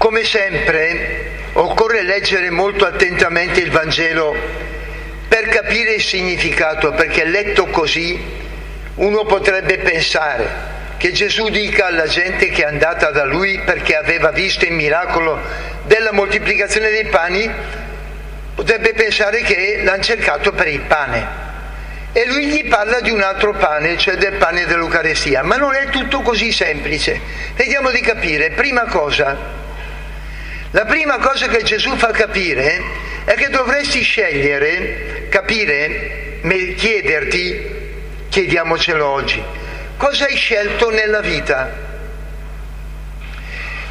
Come sempre, occorre leggere molto attentamente il Vangelo per capire il significato, perché letto così uno potrebbe pensare che Gesù dica alla gente che è andata da lui perché aveva visto il miracolo della moltiplicazione dei pani, potrebbe pensare che l'hanno cercato per il pane. E lui gli parla di un altro pane, cioè del pane dell'Eucarestia. Ma non è tutto così semplice. Vediamo di capire. Prima cosa, la prima cosa che Gesù fa capire è che dovresti scegliere, capire, chiederti, chiediamocelo oggi, cosa hai scelto nella vita?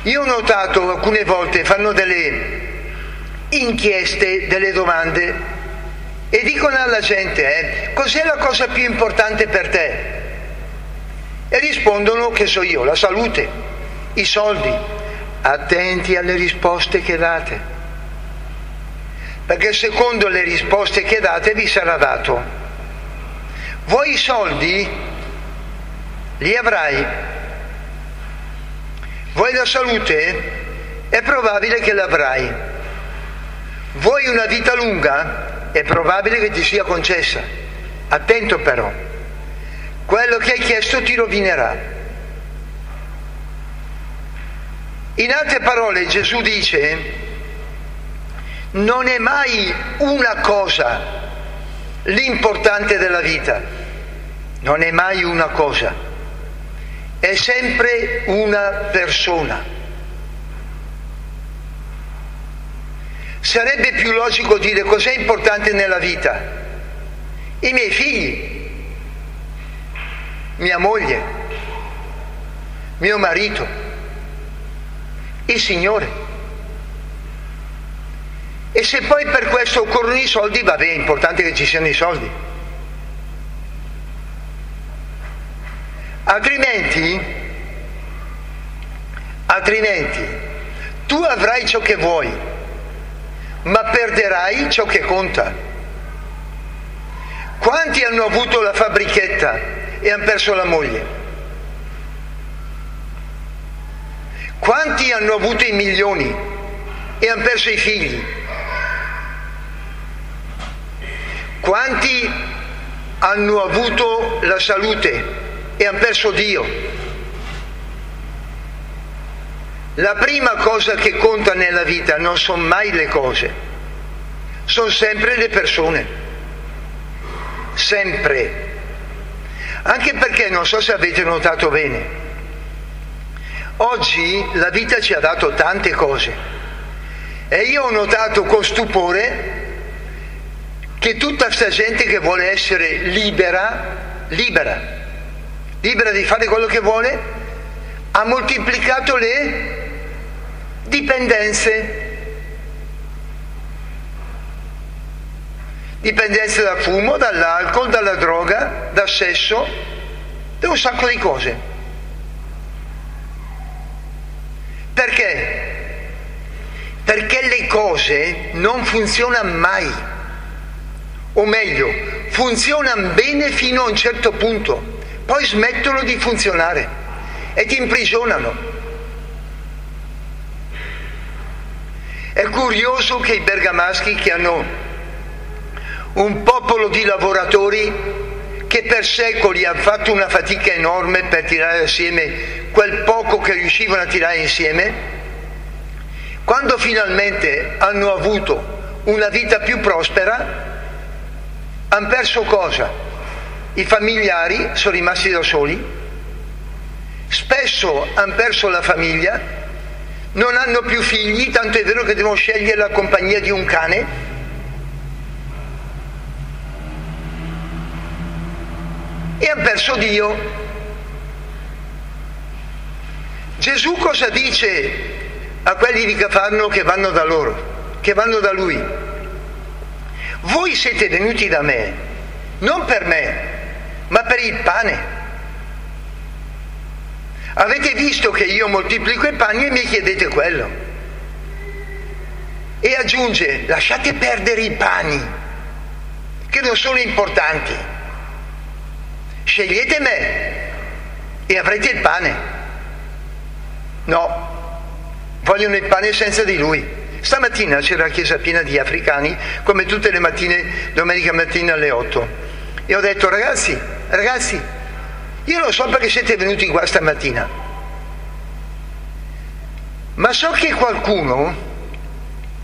Io ho notato alcune volte fanno delle inchieste, delle domande e dicono alla gente eh, cos'è la cosa più importante per te? E rispondono che so io, la salute, i soldi. Attenti alle risposte che date, perché secondo le risposte che date vi sarà dato. Vuoi i soldi? Li avrai. Vuoi la salute? È probabile che l'avrai. Vuoi una vita lunga? È probabile che ti sia concessa. Attento però, quello che hai chiesto ti rovinerà. In altre parole Gesù dice, non è mai una cosa l'importante della vita, non è mai una cosa, è sempre una persona. Sarebbe più logico dire cos'è importante nella vita? I miei figli, mia moglie, mio marito, il Signore. E se poi per questo occorrono i soldi, va bene, è importante che ci siano i soldi. Altrimenti, altrimenti, tu avrai ciò che vuoi, ma perderai ciò che conta. Quanti hanno avuto la fabbrichetta e hanno perso la moglie? Quanti hanno avuto i milioni e hanno perso i figli? Quanti hanno avuto la salute e hanno perso Dio? La prima cosa che conta nella vita non sono mai le cose, sono sempre le persone. Sempre. Anche perché non so se avete notato bene, Oggi la vita ci ha dato tante cose e io ho notato con stupore che tutta questa gente che vuole essere libera, libera, libera di fare quello che vuole, ha moltiplicato le dipendenze. Dipendenze dal fumo, dall'alcol, dalla droga, dal sesso, da un sacco di cose. Perché? Perché le cose non funzionano mai, o meglio, funzionano bene fino a un certo punto, poi smettono di funzionare e ti imprigionano. È curioso che i bergamaschi che hanno un popolo di lavoratori che per secoli hanno fatto una fatica enorme per tirare assieme quel poco che riuscivano a tirare insieme, quando finalmente hanno avuto una vita più prospera, hanno perso cosa? I familiari sono rimasti da soli, spesso hanno perso la famiglia, non hanno più figli, tanto è vero che devono scegliere la compagnia di un cane. e hanno perso Dio. Gesù cosa dice a quelli di Cafarno che vanno da loro, che vanno da lui? Voi siete venuti da me, non per me, ma per il pane. Avete visto che io moltiplico i pani e mi chiedete quello. E aggiunge, lasciate perdere i pani, che non sono importanti. Scegliete me e avrete il pane. No, vogliono il pane senza di lui. Stamattina c'era la chiesa piena di africani, come tutte le mattine, domenica mattina alle 8. E ho detto, ragazzi, ragazzi, io non so perché siete venuti qua stamattina, ma so che qualcuno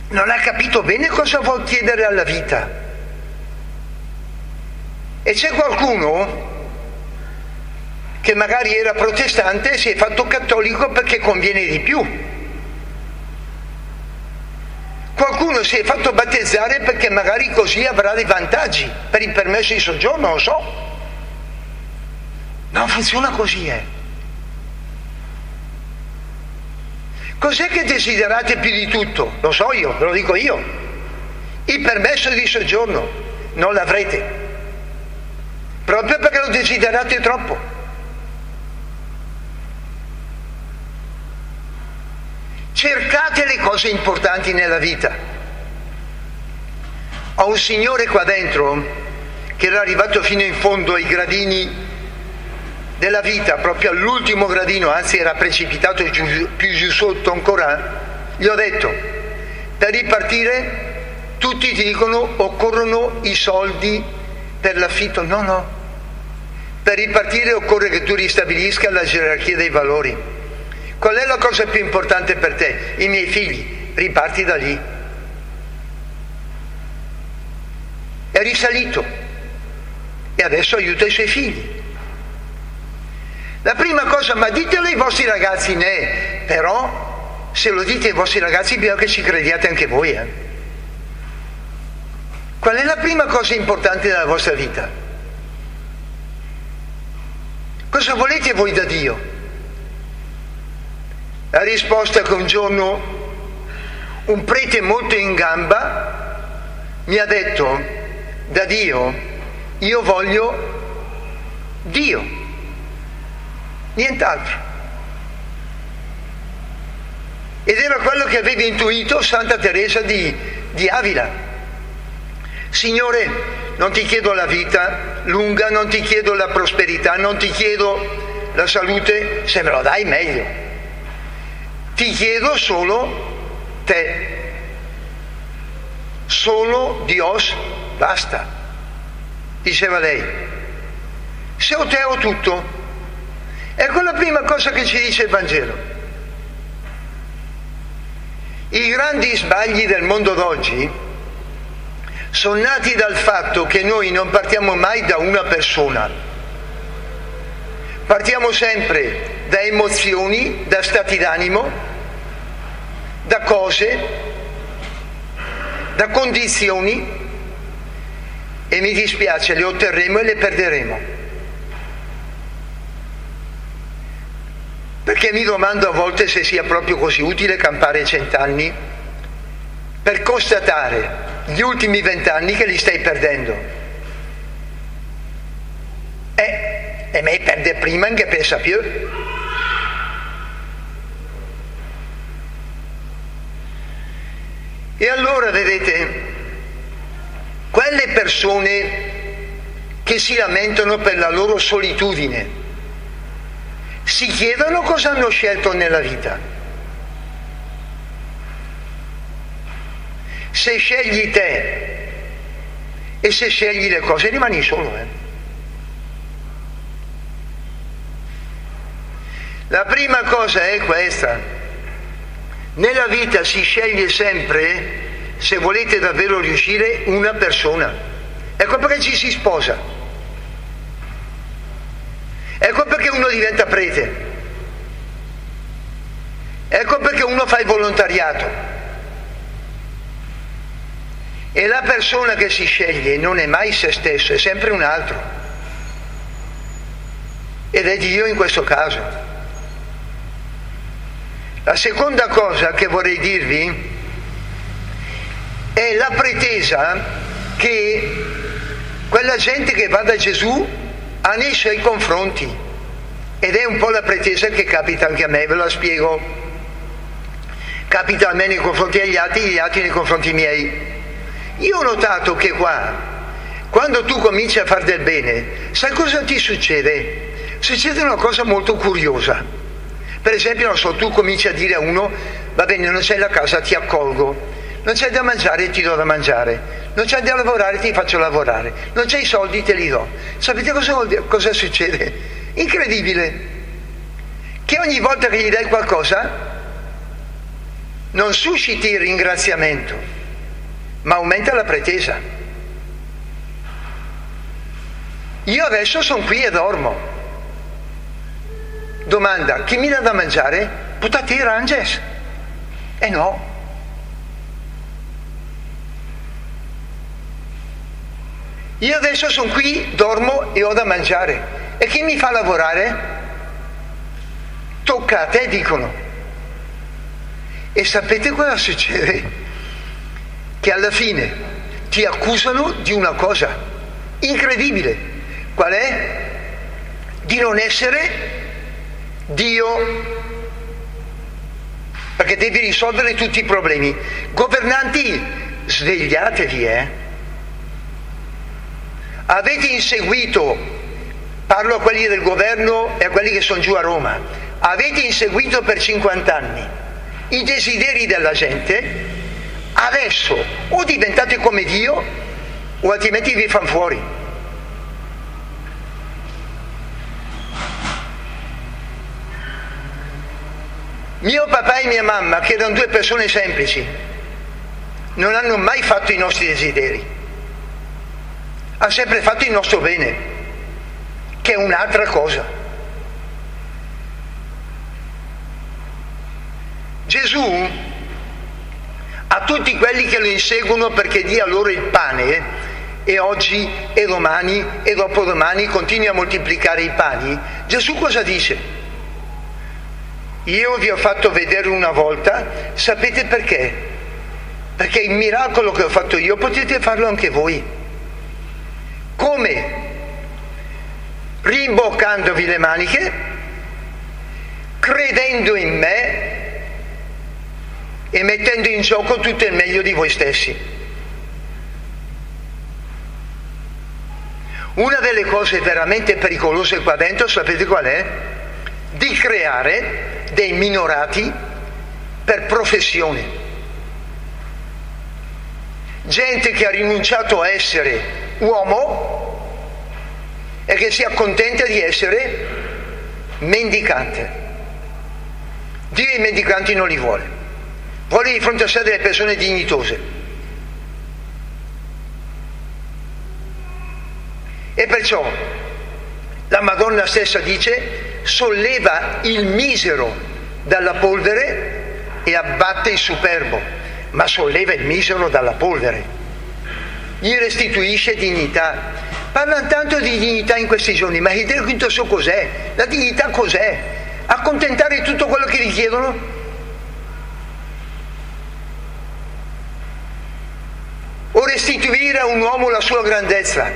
non ha capito bene cosa vuol chiedere alla vita. E c'è qualcuno che magari era protestante si è fatto cattolico perché conviene di più. Qualcuno si è fatto battezzare perché magari così avrà dei vantaggi per il permesso di soggiorno, lo so. Non funziona così, eh. Cos'è che desiderate più di tutto? Lo so io, ve lo dico io. Il permesso di soggiorno non l'avrete, proprio perché lo desiderate troppo. Cercate le cose importanti nella vita. Ho un signore qua dentro che era arrivato fino in fondo ai gradini della vita, proprio all'ultimo gradino, anzi era precipitato giù, più giù sotto ancora, gli ho detto, per ripartire tutti ti dicono occorrono i soldi per l'affitto, no, no, per ripartire occorre che tu ristabilisca la gerarchia dei valori. Qual è la cosa più importante per te? I miei figli, riparti da lì. È risalito e adesso aiuta i suoi figli. La prima cosa, ma ditelo ai vostri ragazzi, ne, però se lo dite ai vostri ragazzi bisogna che ci crediate anche voi. Eh. Qual è la prima cosa importante della vostra vita? Cosa volete voi da Dio? La risposta che un giorno un prete molto in gamba mi ha detto, da Dio, io voglio Dio nient'altro. Ed era quello che aveva intuito Santa Teresa di, di Avila. Signore, non ti chiedo la vita lunga, non ti chiedo la prosperità, non ti chiedo la salute, se me lo dai meglio. Ti chiedo solo te. Solo Dios basta, diceva lei. Se ho te ho tutto, Ecco la prima cosa che ci dice il Vangelo. I grandi sbagli del mondo d'oggi sono nati dal fatto che noi non partiamo mai da una persona, partiamo sempre da emozioni, da stati d'animo, da cose, da condizioni e mi dispiace, le otterremo e le perderemo. Perché mi domando a volte se sia proprio così utile campare cent'anni per constatare gli ultimi vent'anni che li stai perdendo. Eh, e me perde prima che pensa più. E allora vedete, quelle persone che si lamentano per la loro solitudine, si chiedono cosa hanno scelto nella vita. Se scegli te e se scegli le cose rimani solo. Eh? La prima cosa è questa. Nella vita si sceglie sempre, se volete davvero riuscire, una persona. Ecco perché ci si sposa. Ecco perché uno diventa prete. Ecco perché uno fa il volontariato. E la persona che si sceglie non è mai se stesso, è sempre un altro. ed è Dio in questo caso. La seconda cosa che vorrei dirvi è la pretesa che quella gente che va da Gesù ha nei suoi confronti. Ed è un po' la pretesa che capita anche a me, ve la spiego. Capita a me nei confronti degli altri, gli altri nei confronti miei. Io ho notato che qua, quando tu cominci a fare del bene, sai cosa ti succede? Succede una cosa molto curiosa. Per esempio, non so, tu cominci a dire a uno, va bene, non sei la casa, ti accolgo non c'è da mangiare, ti do da mangiare. Non c'è da lavorare, ti faccio lavorare. Non c'è i soldi, te li do. Sapete cosa, cosa succede? Incredibile. Che ogni volta che gli dai qualcosa non susciti il ringraziamento, ma aumenta la pretesa. Io adesso sono qui e dormo. Domanda, chi mi dà da mangiare? Potati ranges. Eh no, Io adesso sono qui, dormo e ho da mangiare. E chi mi fa lavorare? Tocca a te, dicono. E sapete cosa succede? Che alla fine ti accusano di una cosa incredibile. Qual è? Di non essere Dio. Perché devi risolvere tutti i problemi. Governanti, svegliatevi, eh? Avete inseguito, parlo a quelli del governo e a quelli che sono giù a Roma, avete inseguito per 50 anni i desideri della gente, adesso o diventate come Dio o altrimenti vi fanno fuori. Mio papà e mia mamma, che erano due persone semplici, non hanno mai fatto i nostri desideri ha sempre fatto il nostro bene, che è un'altra cosa. Gesù a tutti quelli che lo inseguono perché dia loro il pane e oggi e domani e dopodomani continui a moltiplicare i pani, Gesù cosa dice? Io vi ho fatto vedere una volta, sapete perché? Perché il miracolo che ho fatto io potete farlo anche voi. Come? Rimboccandovi le maniche, credendo in me e mettendo in gioco tutto il meglio di voi stessi. Una delle cose veramente pericolose qua dentro, sapete qual è? Di creare dei minorati per professione. Gente che ha rinunciato a essere uomo e che si accontenta di essere mendicante. Dio i mendicanti non li vuole, vuole di fronte a sé delle persone dignitose. E perciò la Madonna stessa dice solleva il misero dalla polvere e abbatte il superbo, ma solleva il misero dalla polvere gli restituisce dignità. Parlano tanto di dignità in questi giorni, ma il quinto so cos'è? La dignità cos'è? Accontentare tutto quello che gli chiedono? O restituire a un uomo la sua grandezza?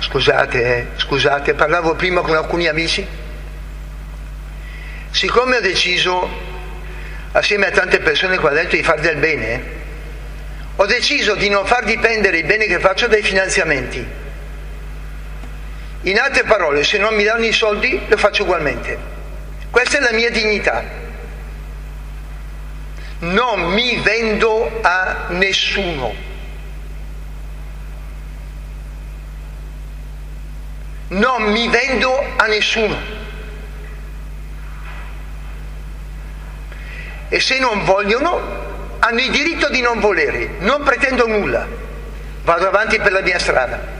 Scusate, eh, scusate, parlavo prima con alcuni amici. Siccome ho deciso, assieme a tante persone qua dentro, di fare del bene, ho deciso di non far dipendere il bene che faccio dai finanziamenti. In altre parole, se non mi danno i soldi, lo faccio ugualmente. Questa è la mia dignità. Non mi vendo a nessuno. Non mi vendo a nessuno. E se non vogliono, hanno il diritto di non volere, non pretendo nulla, vado avanti per la mia strada.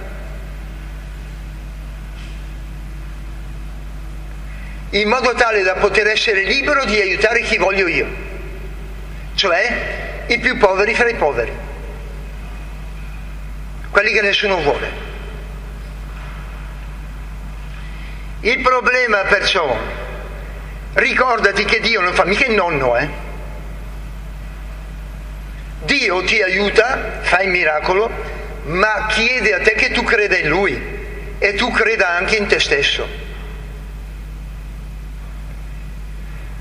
in modo tale da poter essere libero di aiutare chi voglio io, cioè i più poveri fra i poveri, quelli che nessuno vuole. Il problema perciò, ricordati che Dio non fa mica il nonno, eh? Dio ti aiuta, fa il miracolo, ma chiede a te che tu creda in Lui e tu creda anche in te stesso.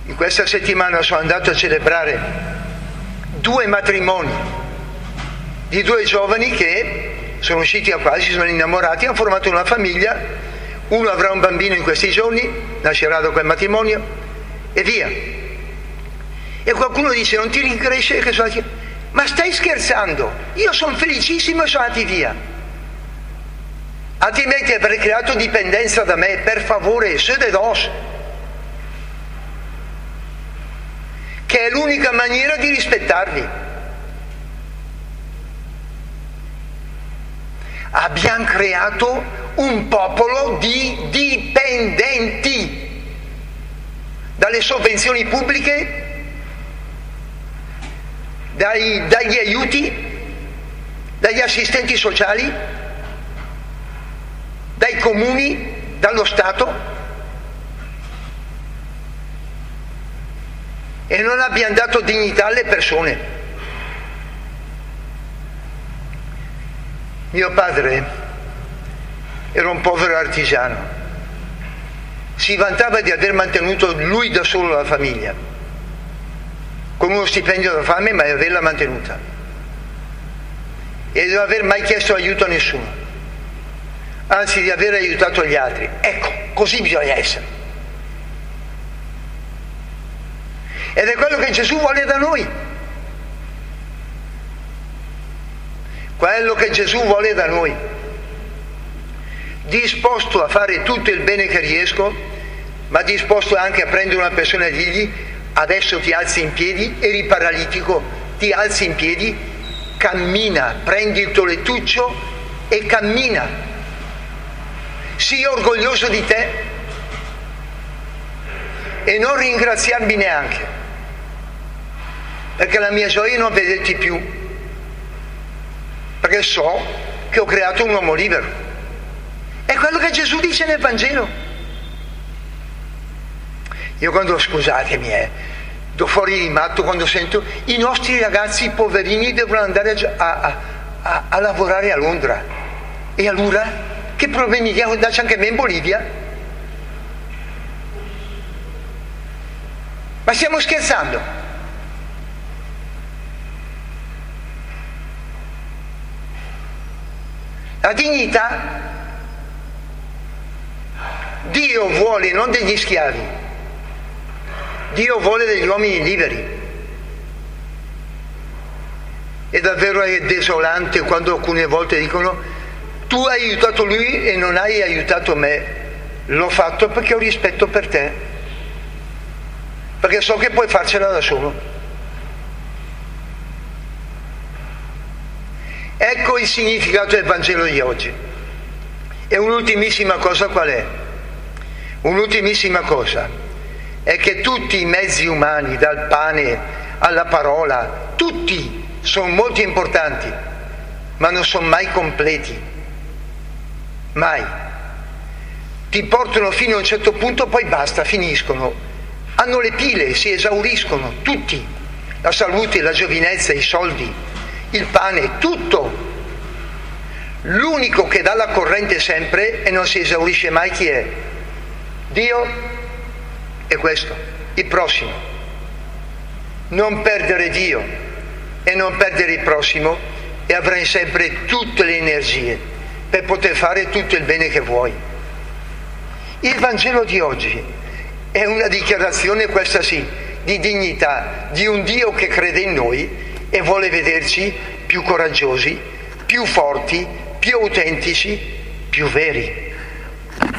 In questa settimana sono andato a celebrare due matrimoni di due giovani che sono usciti a qua, si sono innamorati, hanno formato una famiglia, uno avrà un bambino in questi giorni, nascerà da quel matrimonio e via. E qualcuno dice non ti rincresce che sono. Ma stai scherzando? Io sono felicissimo e sono andati via. Altrimenti avrei creato dipendenza da me, per favore, se de dos. Che è l'unica maniera di rispettarvi. Abbiamo creato un popolo di dipendenti dalle sovvenzioni pubbliche dai, dagli aiuti, dagli assistenti sociali, dai comuni, dallo Stato. E non abbiamo dato dignità alle persone. Mio padre era un povero artigiano, si vantava di aver mantenuto lui da solo la famiglia con uno stipendio da fame, ma di averla mantenuta e di non aver mai chiesto aiuto a nessuno, anzi di aver aiutato gli altri. Ecco, così bisogna essere. Ed è quello che Gesù vuole da noi. Quello che Gesù vuole da noi. Disposto a fare tutto il bene che riesco, ma disposto anche a prendere una persona e dirgli adesso ti alzi in piedi, eri paralitico, ti alzi in piedi, cammina, prendi il tuo lettuccio e cammina. Sii orgoglioso di te e non ringraziarmi neanche, perché la mia gioia non vederti più, perché so che ho creato un uomo libero. È quello che Gesù dice nel Vangelo. Io quando, scusatemi, eh, do fuori di matto quando sento i nostri ragazzi poverini devono andare a, a, a, a lavorare a Londra. E allora che problemi abbiamo darci anche me in Bolivia? Ma stiamo scherzando? La dignità Dio vuole non degli schiavi, Dio vuole degli uomini liberi. E davvero è desolante quando alcune volte dicono tu hai aiutato lui e non hai aiutato me. L'ho fatto perché ho rispetto per te, perché so che puoi farcela da solo. Ecco il significato del Vangelo di oggi. E un'ultimissima cosa qual è? Un'ultimissima cosa è che tutti i mezzi umani, dal pane alla parola, tutti sono molto importanti, ma non sono mai completi. Mai. Ti portano fino a un certo punto, poi basta, finiscono. Hanno le pile, si esauriscono, tutti. La salute, la giovinezza, i soldi, il pane, tutto. L'unico che dà la corrente sempre e non si esaurisce mai chi è? Dio è questo, il prossimo. Non perdere Dio e non perdere il prossimo e avrai sempre tutte le energie per poter fare tutto il bene che vuoi. Il Vangelo di oggi è una dichiarazione, questa sì, di dignità, di un Dio che crede in noi e vuole vederci più coraggiosi, più forti, più autentici, più veri.